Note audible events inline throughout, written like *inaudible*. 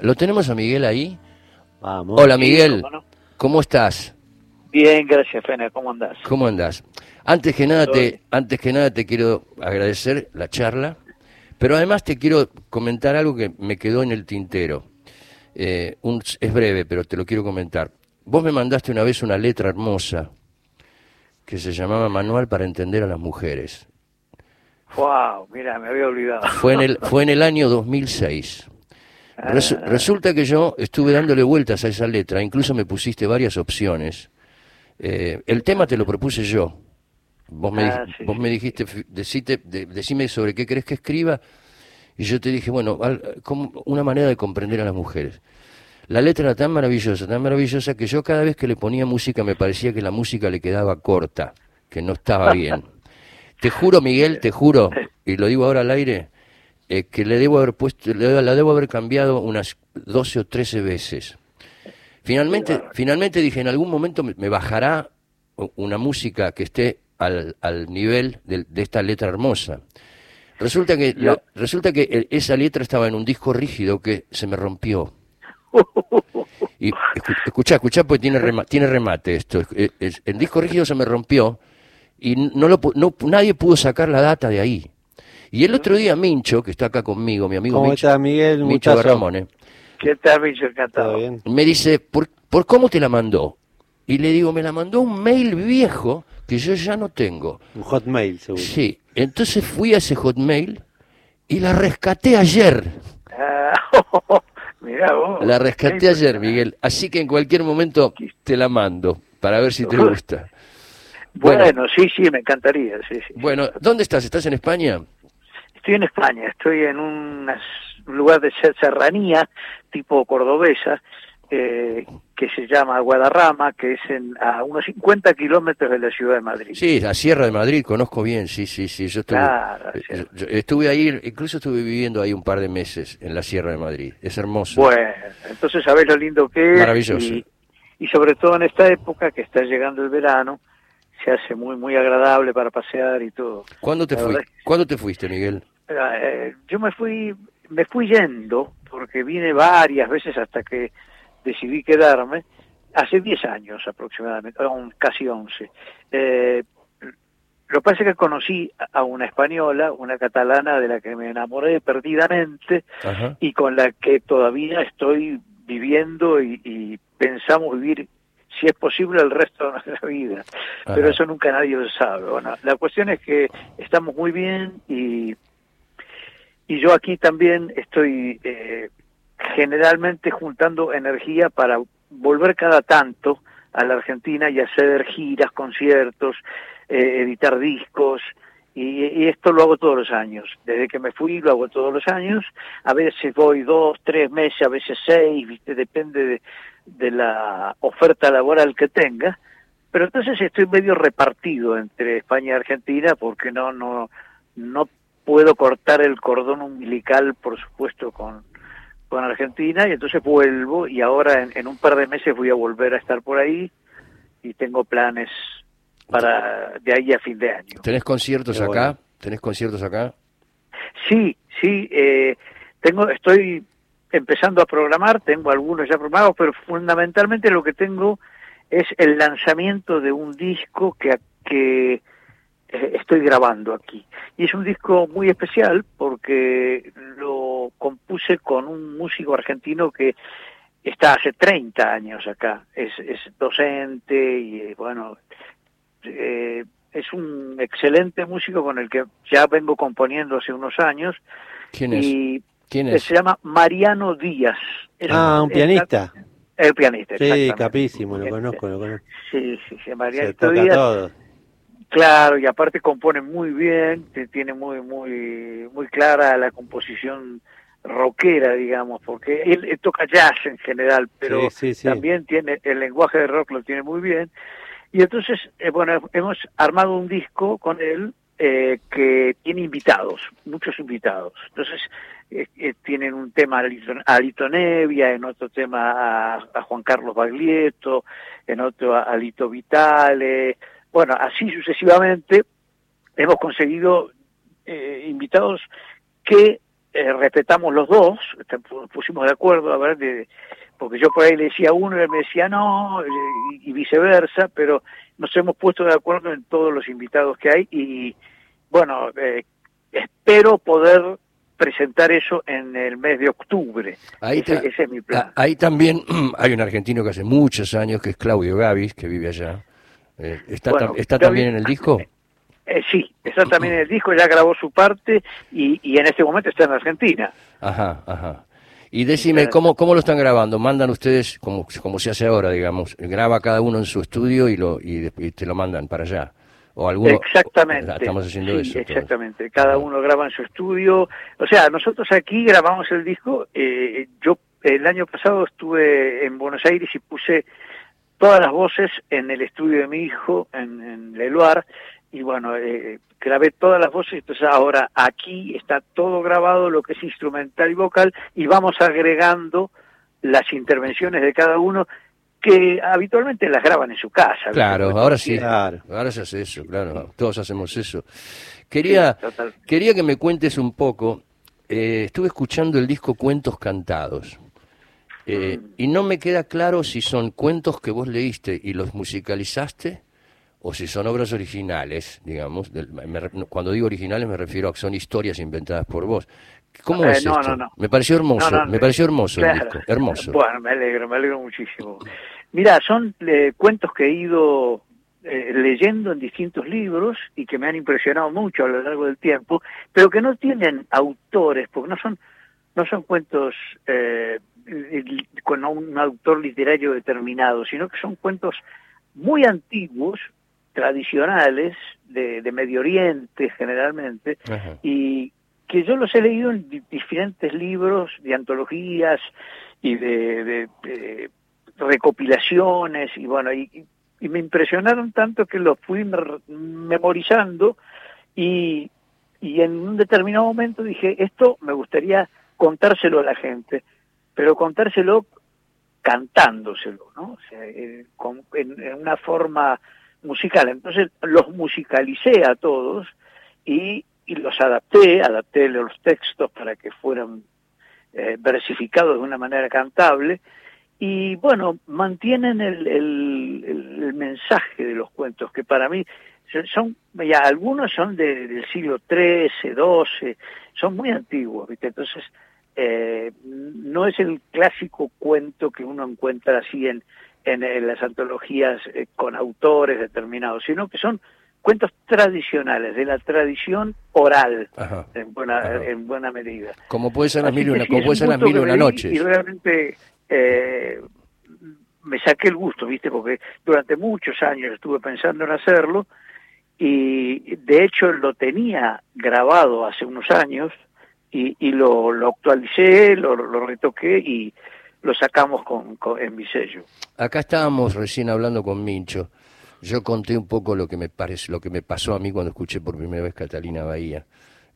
¿Lo tenemos a Miguel ahí? Vamos. Hola Miguel, cómo no. ¿cómo estás? Bien, gracias, Fena. ¿Cómo andás? ¿Cómo andás? Antes que nada te, antes que nada te quiero agradecer la charla, pero además te quiero comentar algo que me quedó en el tintero. Eh, un- es breve, pero te lo quiero comentar. Vos me mandaste una vez una letra hermosa que se llamaba Manual para entender a las mujeres. Wow, mira, me había olvidado. Fue en el, *laughs* fue en el año 2006. Ah. resulta que yo estuve dándole vueltas a esa letra, incluso me pusiste varias opciones. Eh, el tema te lo propuse yo. Vos me, Ah, sí, vos me dijiste, "Fi- decite, de- decime sobre qué querés que escriba, y yo te dije, bueno, al- como una manera de comprender a las mujeres. La letra era tan maravillosa, tan maravillosa, que yo cada vez que le ponía música me parecía que la música le quedaba corta, que no estaba bien. *laughs* Te juro, Miguel, te juro, y lo digo ahora al aire, eh, que le debo haber puesto, le- la debo haber cambiado unas 12 o 13 veces. Finalmente, finalmente dije, en algún momento me, bajará una música que esté al, al nivel de, de esta letra hermosa. Resulta que, la- resulta que eh, esa letra estaba en un disco rígido que se me rompió. *laughs* Y escu- escuchá, escuchá, porque tiene, rema- tiene remate esto. Es- El disco rígido se me rompió y no lo, no, nadie pudo sacar la data de ahí. Y el otro día Mincho, que está acá conmigo, mi amigo ¿Cómo Mincho, estás, Miguel? Mincho Muchacho. Ramón, ¿Qué tal, bicho encantado? Me dice, ¿por, ¿por cómo te la mandó? Y le digo, me la mandó un mail viejo que yo ya no tengo. Un hotmail, seguro. Sí, entonces fui a ese hotmail y la rescaté ayer. Ah, *laughs* mirá vos. La rescaté ayer. Miguel. Así que en cualquier momento te la mando para ver si te *laughs* gusta. Bueno. Bueno, sí, sí, me encantaría. Sí, sí. Bueno, ¿dónde estás? ¿Estás en España? Estoy en España, estoy en un lugar de ser- serranía tipo cordobesa eh, que se llama Guadarrama, que es en, a unos 50 kilómetros de la ciudad de Madrid. Sí, la Sierra de Madrid, conozco bien, sí, sí, sí. Yo estuve, Claro, eh, sí. yo estuve ahí, incluso estuve viviendo ahí un par de meses en la Sierra de Madrid. Es hermoso. Bueno, entonces sabés lo lindo que es. Maravilloso. Y, y sobre todo en esta época que está llegando el verano, se hace muy, muy agradable para pasear y todo. ¿Cuándo te fui? ¿Cuándo te fuiste, Miguel? Eh, yo me fui, me fui yendo, porque vine varias veces hasta que decidí quedarme, hace 10 años aproximadamente, casi 11. Eh, lo que pasa es que conocí a una española, una catalana de la que me enamoré perdidamente Ajá. y con la que todavía estoy viviendo y, y pensamos vivir, si es posible, el resto de nuestra vida. Pero eso nunca nadie lo sabe. Bueno, la cuestión es que estamos muy bien y, y yo aquí también estoy eh, generalmente juntando energía para volver cada tanto a la Argentina y hacer giras, conciertos, eh, editar discos. Y, y esto lo hago todos los años. Desde que me fui lo hago todos los años. A veces voy dos, tres meses, a veces seis, ¿viste? depende de, de la oferta laboral que tenga. Pero entonces estoy medio repartido entre España y Argentina porque no no no puedo cortar el cordón umbilical, por supuesto, con, con Argentina y entonces vuelvo y ahora en, en un par de meses voy a volver a estar por ahí y tengo planes para de ahí a fin de año. ¿Tenés conciertos acá? bueno. ¿Tenés conciertos acá? Sí, sí, eh, tengo, estoy empezando a programar, tengo algunos ya programados, pero fundamentalmente lo que tengo es el lanzamiento de un disco que, que estoy grabando aquí. Y es un disco muy especial porque lo compuse con un músico argentino que está hace 30 años acá, es, es docente y eh, bueno, eh, es un excelente músico con el que ya vengo componiendo hace unos años ¿Quién es? y ¿Quién eh, es? se llama Mariano Díaz. Es Ah, un es pianista. la- el pianista. Sí, capísimo, lo conozco, lo conozco. Sí, sí, sí, Se Mariano toca Díaz. todo. Claro, y aparte compone muy bien, tiene muy muy muy clara la composición rockera, digamos, porque él, él toca jazz en general, pero Sí, sí, sí. también tiene el lenguaje de rock lo tiene muy bien. Y entonces, eh, bueno, hemos armado un disco con él eh, que tiene invitados, muchos invitados. Entonces, eh, eh, tienen un tema a Lito, a Lito Nevia, en otro tema a, a Juan Carlos Baglietto, en otro a, a Lito Vitale, bueno, así sucesivamente hemos conseguido eh, invitados que eh, respetamos los dos, este, pu- pusimos de acuerdo, a ver, de, porque yo por ahí le decía a uno y él me decía no, y, y viceversa, pero nos hemos puesto de acuerdo en todos los invitados que hay y bueno, eh, espero poder presentar eso en el mes de octubre. Ahí, ese, ta- ese es mi plan. ah, ahí también *clears throat* hay un argentino que hace muchos años, que es Claudio Gavis, que vive allá. Eh, ¿Está, Bueno, tam- ¿está también en el disco? Eh, sí, está también en el disco, ya grabó su parte y, y en este momento está en Argentina. Ajá, ajá. Y decime, ¿cómo, ¿cómo lo están grabando? ¿Mandan ustedes, como, como se hace ahora, digamos, graba cada uno en su estudio y, lo, y, y te lo mandan para allá? ¿O alguno, Exactamente. Ah, Estamos haciendo Sí, eso. Exactamente. Cada uno graba en su estudio. O sea, nosotros aquí grabamos el disco. eh, yo el año pasado estuve en Buenos Aires y puse todas las voces en el estudio de mi hijo, en, en Leluar. Y bueno, eh, grabé todas las voces. Entonces ahora aquí está todo grabado, lo que es instrumental y vocal, y vamos agregando las intervenciones de cada uno que habitualmente las graban en su casa. Claro, ahora sí. Claro. Ahora se hace eso, claro. Todos hacemos eso. Quería, Sí, quería que me cuentes un poco. eh, estuve escuchando el disco Cuentos Cantados. Eh, Mm. y no me queda claro si son cuentos que vos leíste y los musicalizaste o si son obras originales, digamos. del- me cuando digo originales me refiero a que son historias inventadas por vos. ¿Cómo Eh, es no, esto? no, no. Me pareció hermoso, no, me pareció hermoso el disco, hermoso. Bueno, me alegro, me alegro muchísimo. Mira, son eh, cuentos que he ido eh, leyendo en distintos libros y que me han impresionado mucho a lo largo del tiempo, pero que no tienen autores, porque no son no son cuentos eh, con un autor literario determinado, sino que son cuentos muy antiguos, tradicionales, de, de Medio Oriente generalmente, Ajá. y que yo los he leído en di- diferentes libros de antologías y de, de- de recopilaciones y bueno y, y- me impresionaron tanto que los fui memorizando y, y en un determinado momento dije esto me gustaría contárselo a la gente pero contárselo cantándoselo no o sea, eh, con- en, una forma musical. Entonces los musicalicé a todos y, y los adapté, adapté los textos para que fueran eh, versificados de una manera cantable. Y bueno, mantienen el, el, el- el mensaje de los cuentos que para mí son, ya algunos son de- del siglo XIII, XII, son muy antiguos, ¿viste? Entonces, eh, no es el clásico cuento que uno encuentra así en, en, en las antologías eh, con autores determinados, sino que son cuentos tradicionales, de la tradición oral, Ajá. en buena, Ajá. en buena medida. Como puede ser las mil y una, como puede ser las mil y una noches. Y realmente eh, me saqué el gusto, ¿viste? Porque durante muchos años estuve pensando en hacerlo y de hecho lo tenía grabado hace unos años y, lo, lo actualicé, lo, lo retoqué y lo sacamos con, en mi sello. Acá estábamos recién hablando con Mincho. Yo conté un poco lo que me parece, lo que me pasó a mí cuando escuché por primera vez Catalina Bahía.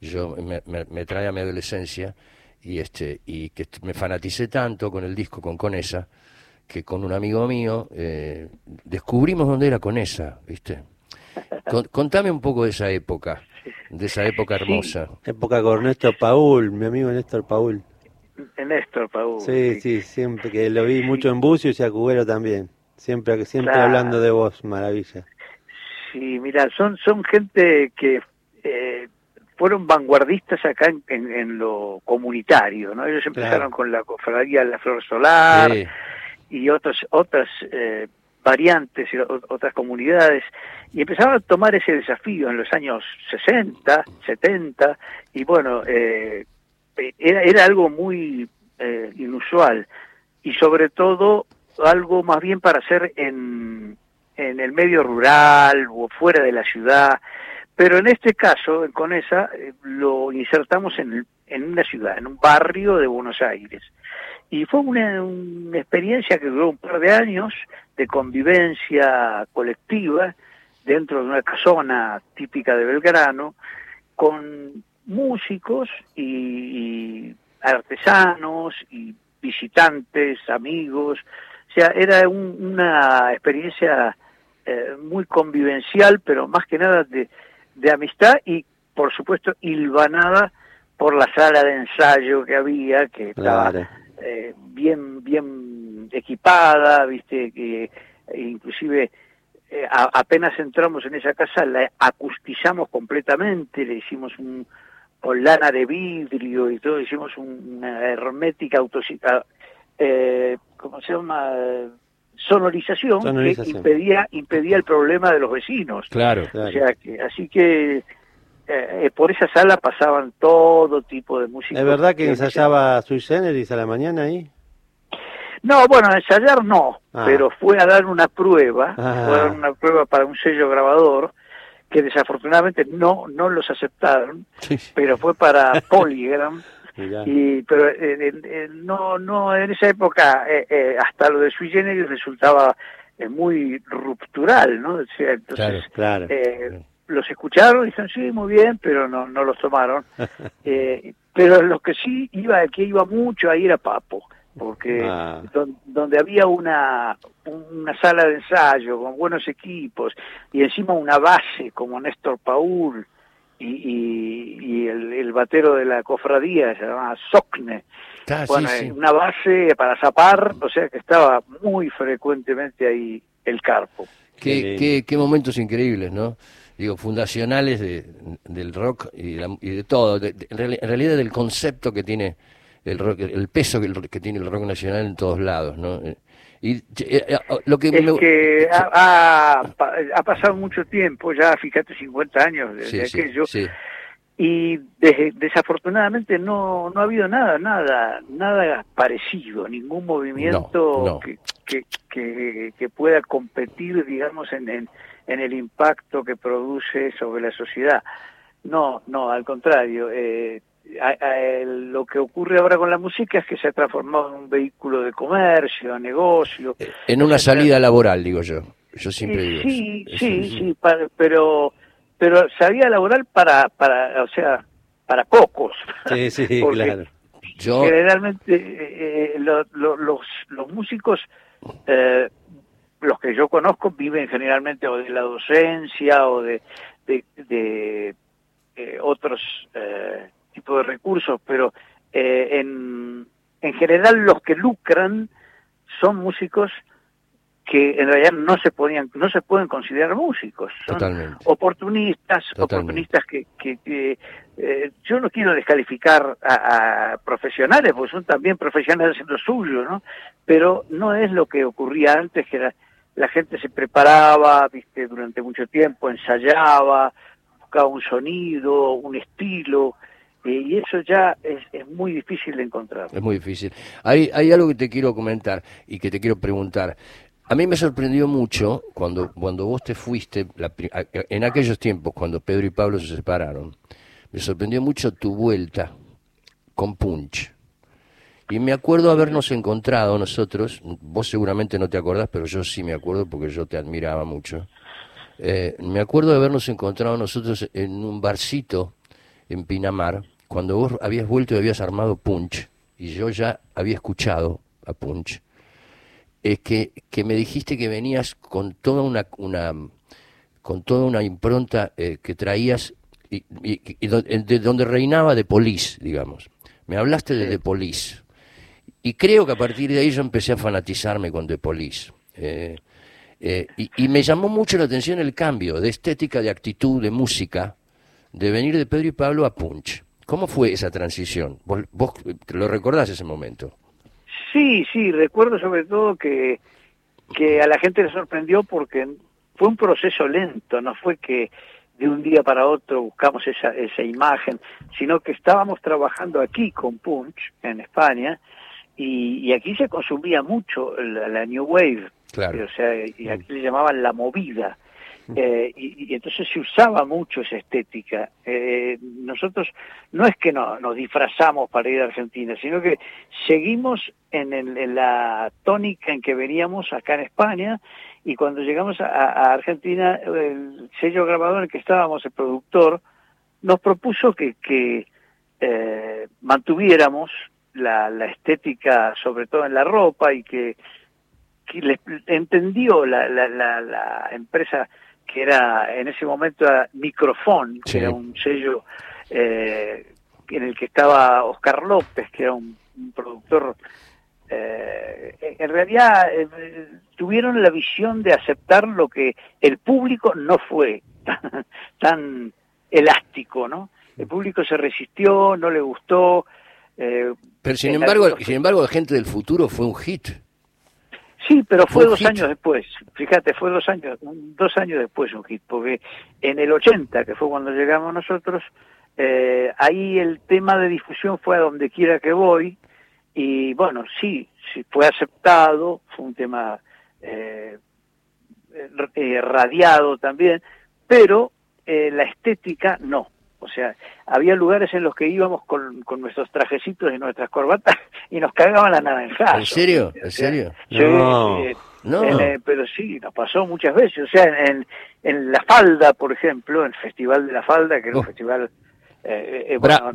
Yo me, me- me trae a mi adolescencia y este y que me fanaticé tanto con el disco con Conesa que con un amigo mío eh, descubrimos dónde era Conesa, ¿viste? Con- contame un poco de esa época, de esa época Sí. hermosa. Época con Néstor Paul, mi amigo Néstor Paul. Néstor Paul. Sí, sí, siempre que lo vi mucho en Bucio y a Cubero también. Siempre, siempre Claro. hablando de vos, maravilla. Sí, mira, son, son gente que eh, fueron vanguardistas acá en, en- en lo comunitario, ¿no? Ellos empezaron con la cofradía de la Flor Solar Sí, y otras otras eh, variantes y otras comunidades y empezaron a tomar ese desafío en los años 60, 70 y bueno, eh, era, era algo muy eh, inusual y sobre todo algo más bien para hacer en, en el medio rural o fuera de la ciudad, pero en este caso, en Conesa, eh, lo insertamos en, en una ciudad, en un barrio de Buenos Aires. Y fue una, una experiencia que duró un par de años de convivencia colectiva dentro de una casona típica de Belgrano, con músicos y, y artesanos y visitantes, amigos. O sea, era un- una experiencia eh, muy convivencial, pero más que nada de, de amistad y, por supuesto, hilvanada por la sala de ensayo que había, que estaba. Eh, bien bien equipada, viste que eh, inclusive eh, a- apenas entramos en esa casa la acustizamos completamente, le hicimos un con lana de vidrio y todo, hicimos un- una hermética autocita, eh, ¿cómo se llama? Sonorización, Sonorización. que impedía impedía el problema de los vecinos. Claro. Claro. O sea que, así que eh, eh, por esa sala pasaban todo tipo de música. ¿Es verdad que ensayaba Sui Generis a la mañana ahí? No, bueno, ensayar no, Ah. pero fue a dar una prueba, Ah. fue a dar una prueba para un sello grabador que desafortunadamente no no los aceptaron, Sí. pero fue para *laughs* Polygram y pero eh, eh, eh, no no en esa época eh, eh, hasta lo de Sui Generis resultaba eh, muy ruptural, ¿no? O sea, entonces Claro. eh, los escucharon y dijeron sí muy bien pero no no los tomaron *laughs* Eh, pero lo que sí iba el que iba mucho ahí era Papo porque Ah. don- donde había una una sala de ensayo con buenos equipos y encima una base como Néstor Paul y, y, y el, el batero de la cofradía se llamaba Socne Ah, bueno, sí. una base para zapar, o sea que estaba muy frecuentemente ahí el carpo. Qué qué, qué momentos increíbles, ¿no? Digo, fundacionales de, del rock y, la- y de todo, de- de- en, reali- en realidad del concepto que tiene el rock, el peso que, el- que tiene el rock nacional en todos lados, ¿no? Eh, Y eh, eh, lo que Es me- que ha, ha pa- ha pasado mucho tiempo, ya fíjate 50 años desde sí, aquello, sí. y de- desafortunadamente no, no ha habido nada, nada, nada parecido, ningún movimiento No, no. Que, que, que, que pueda competir, digamos, en, en, en el impacto que produce sobre la sociedad. No, no, al contrario. Eh, a- a- el- lo que ocurre ahora con la música es que se ha transformado en un vehículo de comercio, negocio. Eh, En una salida laboral, digo yo. Yo siempre digo sí, eso. sí, Eso, sí, pa- pero pero salida laboral para para o sea para pocos Sí, sí, *laughs* claro. Yo, generalmente eh, eh, lo- lo- los los músicos eh, los que yo conozco viven generalmente o de la docencia o de de, de, eh, otros eh, tipos de recursos pero eh, en en general los que lucran son músicos que en realidad no se podían no se pueden considerar músicos son Totalmente. oportunistas Totalmente. oportunistas que, que, que, eh, yo no quiero descalificar a, a profesionales porque son también profesionales en lo suyo no pero no es lo que ocurría antes que la, la gente se preparaba viste durante mucho tiempo ensayaba buscaba un sonido un estilo eh, y eso ya es, es muy difícil de encontrar Es muy difícil. Hay, hay algo que te quiero comentar y que te quiero preguntar. A mí me sorprendió mucho cuando, cuando vos te fuiste, la en aquellos tiempos, cuando Pedro y Pablo se separaron, me sorprendió mucho tu vuelta con Punch. Y me acuerdo habernos encontrado nosotros, vos seguramente no te acordás, pero yo sí me acuerdo porque yo te admiraba mucho. Eh, me acuerdo de habernos encontrado nosotros en un barcito en Pinamar, cuando vos habías vuelto y habías armado Punch, y yo ya había escuchado a Punch, es que, que me dijiste que venías con toda una, una con toda una impronta eh, que traías y, y- y do- de donde reinaba de Police, digamos. Me hablaste de The Police. Y creo que a partir de ahí yo empecé a fanatizarme con The Police. Eh, eh, y, me llamó mucho la atención el cambio de estética, de actitud, de música, de venir de Pedro y Pablo a Punch. ¿Cómo fue esa transición? Vos lo recordás ese momento. Sí, sí, recuerdo sobre todo que, que a la gente le sorprendió porque fue un proceso lento, no fue que de un día para otro buscamos esa, esa imagen, sino que estábamos trabajando aquí con Punch, en España, y, y aquí se consumía mucho la, la New Wave, Claro. o sea, y aquí le llamaban la movida. Eh, y, y entonces se usaba mucho esa estética. Eh, nosotros no es que no, nos disfrazamos para ir a Argentina, sino que seguimos en, el- en la tónica en que veníamos acá en España y cuando llegamos a, a Argentina, el sello grabador en el que estábamos, el productor, nos propuso que, que eh, mantuviéramos la, la estética, sobre todo en la ropa, y que, que le- entendió la, la, la, la empresa que era en ese momento era Microfon, que era un sello eh, en el que estaba Oscar López, que era un, un productor eh, en realidad eh, tuvieron la visión de aceptar lo que el público no fue tan, *laughs* tan elástico, ¿no? El público se resistió, no le gustó. Eh, pero sin embargo, sin embargo, Gente del Futuro fue un hit. Sí, pero fue, dos años después. Fíjate, fue dos años, dos años después un hit, porque en el 80, que fue cuando llegamos nosotros, eh, ahí el tema de difusión fue a donde quiera que voy, y bueno, sí, sí fue aceptado, fue un tema eh, eh, radiado también, pero eh, la estética no. O sea, había lugares en los que íbamos con, con nuestros trajecitos y nuestras corbatas y nos cagaban la naranja. ¿En serio? ¿En serio? Sí, no. pero sí, nos pasó muchas veces. O sea, en, en La Falda, por ejemplo, el Festival de la Falda, que era un festival...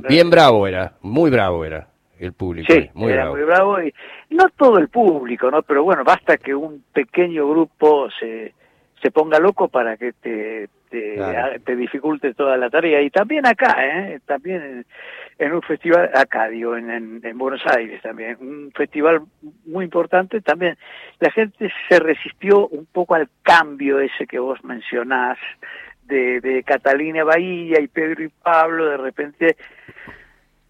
bien bravo era, muy bravo era el público. Sí, muy era bravo. muy bravo y no todo el público, ¿no? Pero bueno, basta que un pequeño grupo se, se ponga loco para que te, te, dificulte toda la tarea. Y también acá, ¿eh? También en, un festival, acá digo, en, en, Buenos Aires también, un festival muy importante, también la gente se resistió un poco al cambio ese que vos mencionás de, de Catalina Bahía y Pedro y Pablo, de repente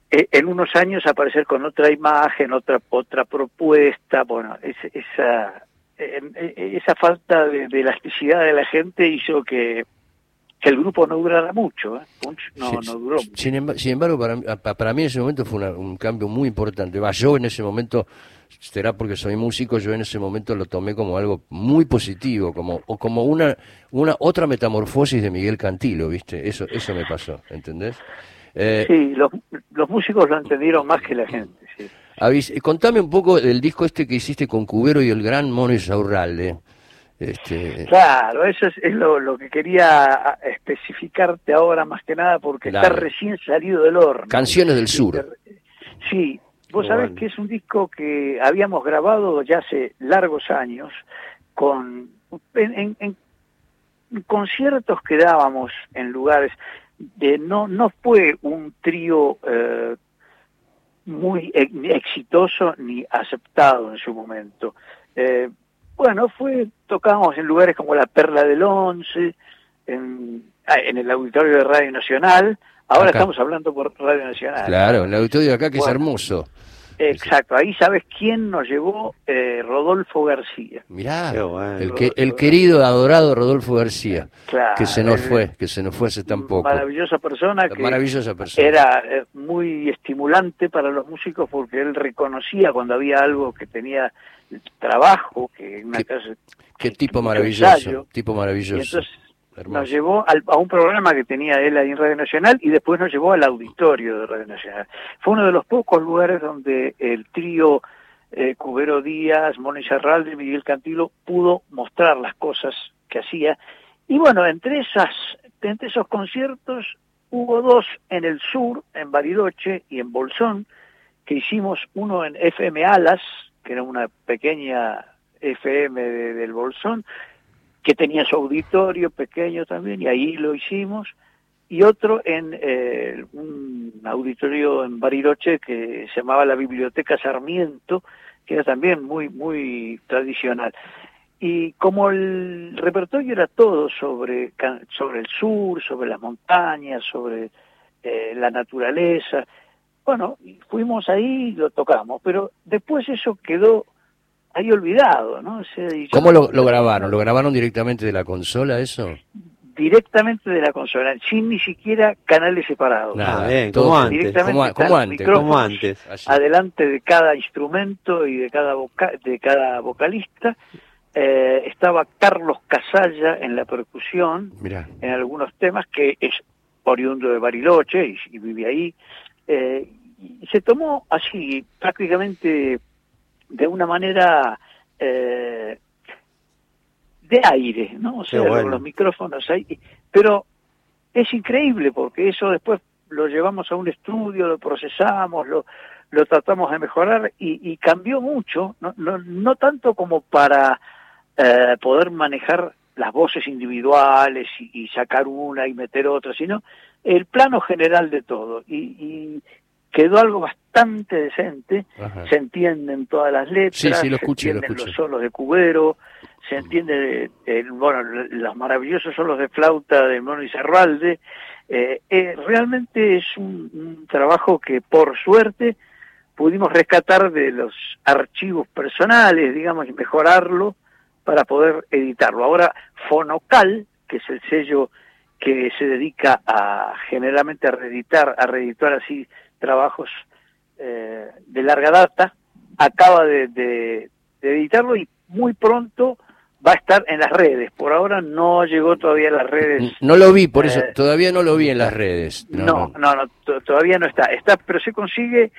eh, en unos años aparecer con otra imagen, otra otra propuesta, bueno, esa esa falta de, elasticidad de la gente hizo que, el grupo no durara mucho, ¿eh? no, no duró. Sin, embargo, para, para mí en ese momento fue un cambio muy importante. Va, yo en ese momento, será porque soy músico, yo en ese momento lo tomé como algo muy positivo, como o como una una otra metamorfosis de Miguel Cantilo, ¿viste? Eso eso me pasó, ¿entendés? Eh, sí, los, los músicos lo entendieron más que la gente. Sí. contame un poco del disco este que hiciste con Cubero y el gran Mono Isaurralde. Este... Claro, eso es, lo, lo, que quería especificarte ahora más que nada porque está recién salido del horno. Canciones del Sur. Sí, vos sabés que es un disco que habíamos grabado ya hace largos años con en, en conciertos que dábamos en lugares de no no fue un trío eh, muy exitoso ni aceptado en su momento. Eh, bueno, fue tocamos en lugares como la Perla del Once, en, ah, en el auditorio de Radio Nacional. Ahora estamos hablando por Radio Nacional. Claro, el auditorio de acá que es hermoso. Exacto, ahí sabes quién nos llevó eh, Rodolfo García. Mirá, el, que, el querido, adorado Rodolfo García, que se nos fue, que se nos fue hace tan poco. Maravillosa persona, que maravillosa persona. era eh, muy estimulante para los músicos porque él reconocía cuando había algo que tenía trabajo, que una ¿Qué, qué tipo maravilloso, tipo maravilloso nos llevó a un programa que tenía él ahí en Radio Nacional y después nos llevó al auditorio de Radio Nacional. Fue uno de los pocos lugares donde el trío eh, Cubero Díaz, Moni Serralde y Miguel Cantilo pudo mostrar las cosas que hacía. Y bueno, entre, esas, entre esos conciertos hubo dos en el sur, en Bariloche y en Bolsón, que hicimos uno en FM Alas, que era una pequeña FM del Bolsón, que tenía su auditorio pequeño también, y ahí lo hicimos, y otro en eh, un auditorio en Bariloche que se llamaba la Biblioteca Sarmiento, que era también muy, muy tradicional. Y como el repertorio era todo sobre, sobre el sur, sobre las montañas, sobre eh, la naturaleza, bueno, fuimos ahí y lo tocamos, pero después eso quedó hay olvidado, ¿no? ¿Cómo lo, grabaron? ¿Lo grabaron directamente de la consola eso? Directamente de la consola, sin ni siquiera canales separados. Nada, bien, como antes. Directamente como, antes, como antes. Adelante de cada instrumento y de cada, de cada vocalista. Eh, estaba Carlos Casalla en la percusión, en algunos temas, que es oriundo de Bariloche y, y vive ahí. Eh, y se tomó así, prácticamente de una manera eh, de aire, ¿no? O sea, los micrófonos ahí. Pero es increíble porque eso después lo llevamos a un estudio, lo procesamos, lo, lo tratamos de mejorar y, cambió mucho, no, no, no tanto como para eh, poder manejar las voces individuales y, sacar una y meter otra, sino el plano general de todo. Y, y quedó algo bastante decente, Ajá. se entienden todas las letras, Sí, sí, lo se escuché, entienden los solos de Cubero, se entiende, el, bueno, los maravillosos solos de flauta de Mono y Cerralde. Eh, eh, realmente es un, un trabajo que por suerte pudimos rescatar de los archivos personales, digamos, y mejorarlo para poder editarlo. Ahora, Fonocal, que es el sello que se dedica a generalmente a reeditar, a reeditar así trabajos eh, de larga data, acaba de, de- de editarlo y muy pronto va a estar en las redes. Por ahora no llegó todavía a las redes. No lo vi, por eso, Eh, todavía no lo vi en las redes. No, no, no, to- todavía no está. Está, pero se consigue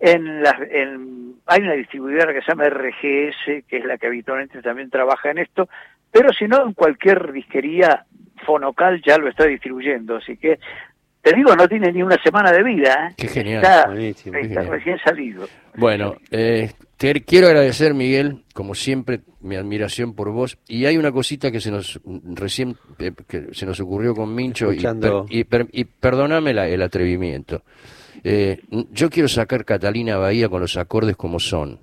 en las, en, hay una distribuidora que se llama RGS, que es la que habitualmente también trabaja en esto, pero si no, en cualquier disquería Fonocal ya lo está distribuyendo, así que te digo, no tiene ni una semana de vida, ¿eh? Qué genial. Está, Buenísimo. está Qué genial. recién salido. Bueno, eh, te quiero agradecer, Miguel, como siempre, mi admiración por vos. Y hay una cosita que se nos recién eh, que se nos ocurrió con Mincho y, Escuchando. per- y, per- y perdóname la- el atrevimiento. Eh, yo quiero sacar Catalina Bahía con los acordes como son.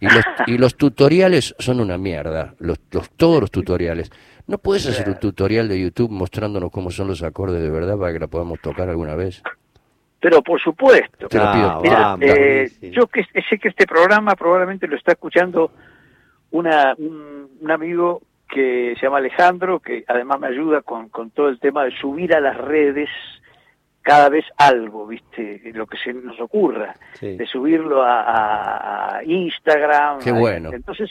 Y los, y los tutoriales son una mierda, los, los, todos los tutoriales. ¿No puedes hacer un tutorial de YouTube mostrándonos cómo son los acordes de verdad para que la podamos tocar alguna vez? Pero por supuesto. Te lo pido. Ah, Mira, vamos, eh, yo que sé que este programa probablemente lo está escuchando una, un, un amigo que se llama Alejandro, que además me ayuda con, con todo el tema de subir a las redes cada vez algo, ¿viste? Lo que se nos ocurra, Sí. de subirlo a, Instagram. Qué a- bueno. Entonces,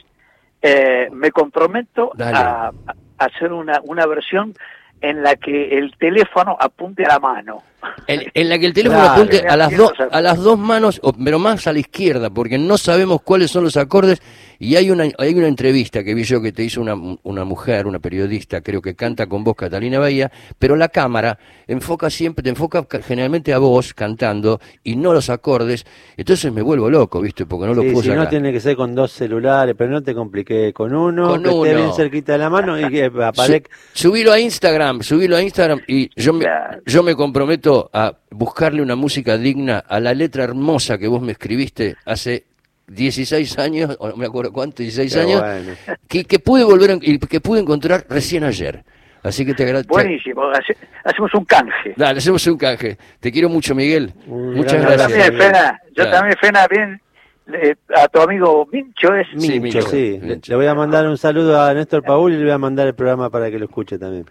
eh, me comprometo a, a hacer una, una versión en la que el teléfono apunte a la mano. En, en la que el teléfono Claro. apunte a las, dos a las dos manos, pero más a la izquierda, porque no sabemos cuáles son los acordes. Y hay una, hay una entrevista que vi yo que te hizo una, una mujer, una periodista, creo que canta con vos, Catalina Bahía, pero la cámara enfoca siempre, te enfoca ca- generalmente a vos cantando y no los acordes. Entonces me vuelvo loco, ¿viste? Porque no lo Sí, puedo si sacar. no tiene que ser con dos celulares, pero no te compliqué con uno, Con que esté uno. bien cerquita de la mano y que *laughs* Su- aparezca. subilo a Instagram, subilo a Instagram y yo me, yo me comprometo a buscarle una música digna a la letra hermosa que vos me escribiste hace 16 años, o no me acuerdo cuánto, 16 Qué años, bueno. que, que pude volver a- y que pude encontrar recién ayer. Así que te agradezco. Buenísimo, hace- hacemos un canje. Dale, hacemos un canje. Te quiero mucho, Miguel. Muchas Yo gracias. también, Fena, yo Claro. también, Fena, bien, eh, a tu amigo Mincho es. Sí, Mincho, Mincho, sí. Le- Mincho. Le voy a mandar un saludo a Néstor Paul y le voy a mandar el programa para que lo escuche también.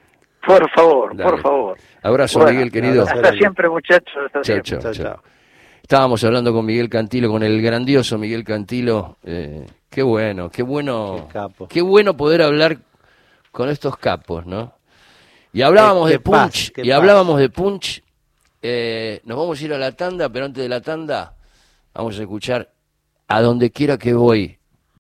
Por favor, Dale. por favor. Abrazo, Bueno, Miguel, querido. abrazo. Hasta siempre, muchachos. Hasta Chao, siempre. chao, Chao. Estábamos hablando con Miguel Cantilo, con el grandioso Miguel Cantilo. Eh, qué bueno, qué bueno. Qué capo. Qué bueno poder hablar con estos capos, ¿no? Y hablábamos Qué- de paz, Punch, y paz. hablábamos de Punch. Eh, nos vamos a ir a la tanda, pero antes de la tanda vamos a escuchar A donde quiera que voy